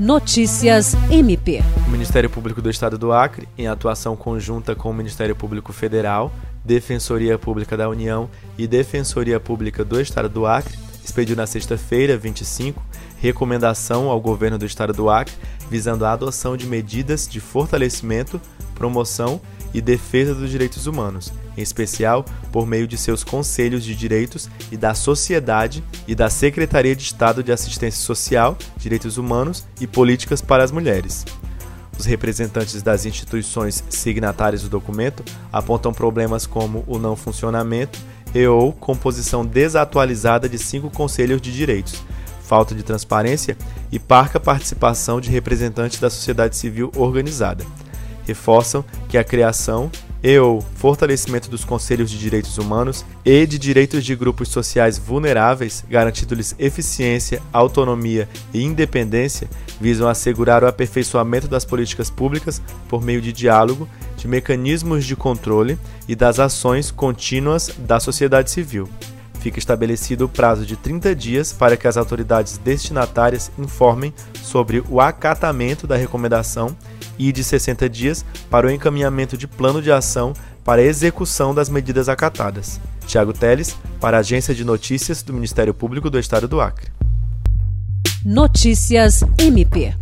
Notícias MP. O Ministério Público do Estado do Acre, em atuação conjunta com o Ministério Público Federal, Defensoria Pública da União e Defensoria Pública do Estado do Acre, expediu na sexta-feira, 25, recomendação ao governo do Estado do Acre visando a adoção de medidas de fortalecimento, promoção e defesa dos direitos humanos, em especial por meio de seus conselhos de direitos e da sociedade e da Secretaria de Estado de Assistência Social, Direitos Humanos e Políticas para as Mulheres. Os representantes das instituições signatárias do documento apontam problemas como o não funcionamento e ou composição desatualizada de cinco conselhos de direitos, falta de transparência e parca participação de representantes da sociedade civil organizada reforçam que a criação e ou fortalecimento dos conselhos de direitos humanos e de direitos de grupos sociais vulneráveis, garantindo-lhes eficiência, autonomia e independência, visam assegurar o aperfeiçoamento das políticas públicas por meio de diálogo, de mecanismos de controle e das ações contínuas da sociedade civil. Fica estabelecido o prazo de 30 dias para que as autoridades destinatárias informem sobre o acatamento da recomendação e de 60 dias para o encaminhamento de plano de ação para execução das medidas acatadas. Tiago Teles, para a Agência de Notícias do Ministério Público do Estado do Acre. Notícias MP.